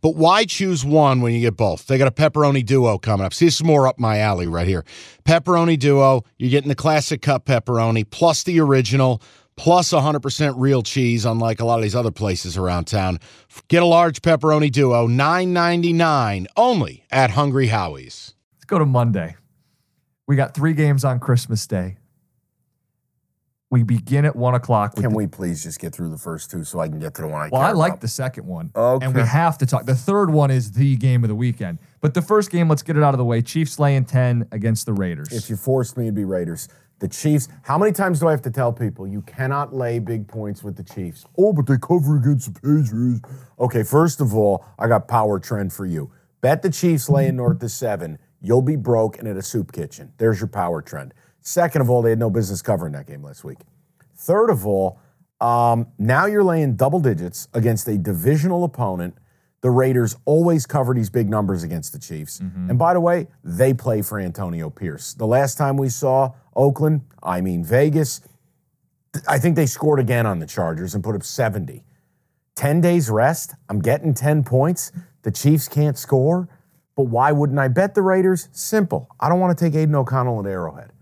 But why choose one when you get both? They got a pepperoni duo coming up. See, this is more up my alley right here. Pepperoni duo, you're getting the classic cup pepperoni plus the original plus 100% real cheese, unlike a lot of these other places around town. Get a large pepperoni duo, $9.99 only at Hungry Howie's. Let's go to Monday. We got three games on Christmas Day. We begin at one o'clock. Can the- we please just get through the first two so I can get to the one I Well, I like about? the second one. Okay. And we have to talk. The third one is the game of the weekend. But the first game, let's get it out of the way. Chiefs laying 10 against the Raiders. If you forced me, it'd be Raiders. The Chiefs. How many times do I have to tell people you cannot lay big points with the Chiefs? Oh, but they cover against the Patriots. Okay, first of all, I got power trend for you. Bet the Chiefs laying north of seven. You'll be broke and at a soup kitchen. There's your power trend. Second of all, they had no business covering that game last week. Third of all, um, now you're laying double digits against a divisional opponent. The Raiders always cover these big numbers against the Chiefs. And by the way, they play for Antonio Pierce. The last time we saw Oakland, I mean Vegas, I think they scored again on the Chargers and put up 70. 10 days rest, I'm getting 10 points. The Chiefs can't score. But why wouldn't I bet the Raiders? Simple. I don't want to take Aidan O'Connell at Arrowhead.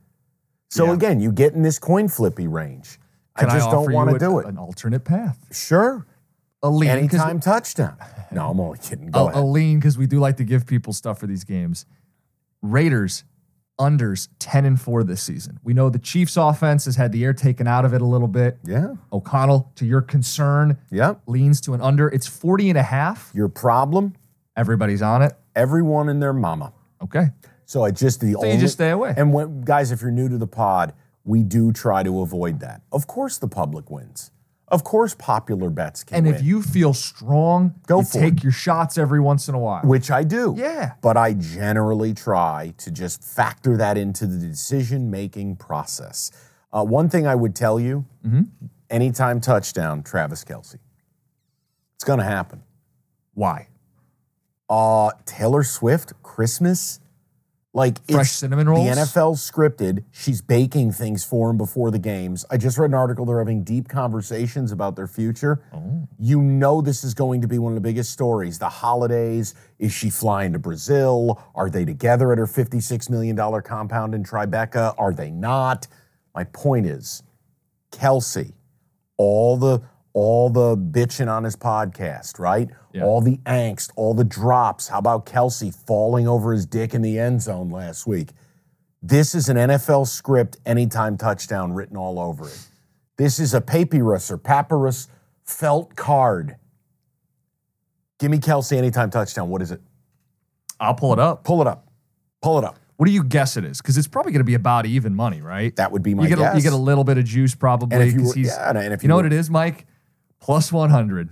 So Yeah. again, you get in this coin flippy range. Can I just offer don't want to do it. An alternate path. Sure. A lean. Anytime touchdown. No, I'm only kidding. Go a, a lean because we do like to give people stuff for these games. Raiders unders 10 and 4 this season. We know the Chiefs offense has had the air taken out of it a little bit. Yeah. O'Connell, to your concern, Yep. leans to an under. It's 40 and a half. Your problem, Everybody's on it. everyone and their mama. Okay. So I just the you only just stay away. And when, guys, if you're new to the pod, we do try to avoid that. Of course, the public wins. Of course, popular bets can And win. if you feel strong, Go you take it. your shots every once in a while. which I do. Yeah. But I generally try to just factor that into the decision making process. Uh, one thing I would tell you Mm-hmm. anytime touchdown, Travis Kelce. It's going to happen. Why? Uh, Taylor Swift, Christmas. Like Fresh cinnamon rolls? The NFL's scripted. She's baking things for him before the games. I just read an article. They're having deep conversations about their future. Oh. You know this is going to be one of the biggest stories. The holidays. Is she flying to Brazil? Are they together at her $56 million compound in Tribeca? Are they not? My point is, Kelce, all the all the bitching on his podcast, right? Yeah. All the angst, all the drops. How about Kelce falling over his dick in the end zone last week? This is an NFL script, anytime touchdown written all over it. This is a papyrus or papyrus felt card. Give me Kelce anytime touchdown. What is it? I'll pull it up. Pull it up. Pull it up. What do you guess it is? Because it's probably going to be about even money, right? That would be my you get guess. A, you get a little bit of juice probably And if you were- he's. yeah, and if you you know were- what it is, Mike? Plus one hundred.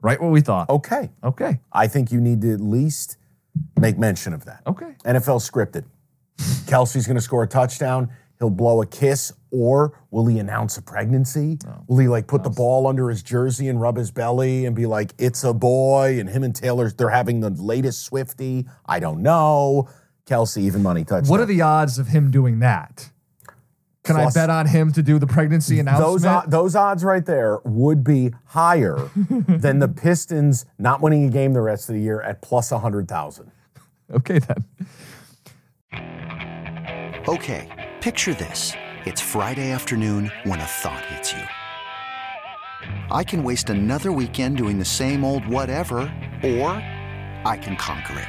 Right, what we thought. okay. Okay. I think you need to at least make mention of that. Okay. NFL scripted. Kelce's going to score a touchdown. He'll blow a kiss, or will he announce a pregnancy? Will he like put the ball under his jersey and rub his belly and be like, "It's a boy"? And him and Taylor, they're having the latest Swifty. I don't know. Kelce, even money touchdown. What are the odds of him doing that? Can Plus- I bet on him to do the pregnancy announcement? those o- those odds right there would be higher than the Pistons not winning a game the rest of the year at plus hundred thousand. okay then. Okay, picture this. It's Friday afternoon when a thought hits you. I can waste another weekend doing the same old whatever, or I can conquer it.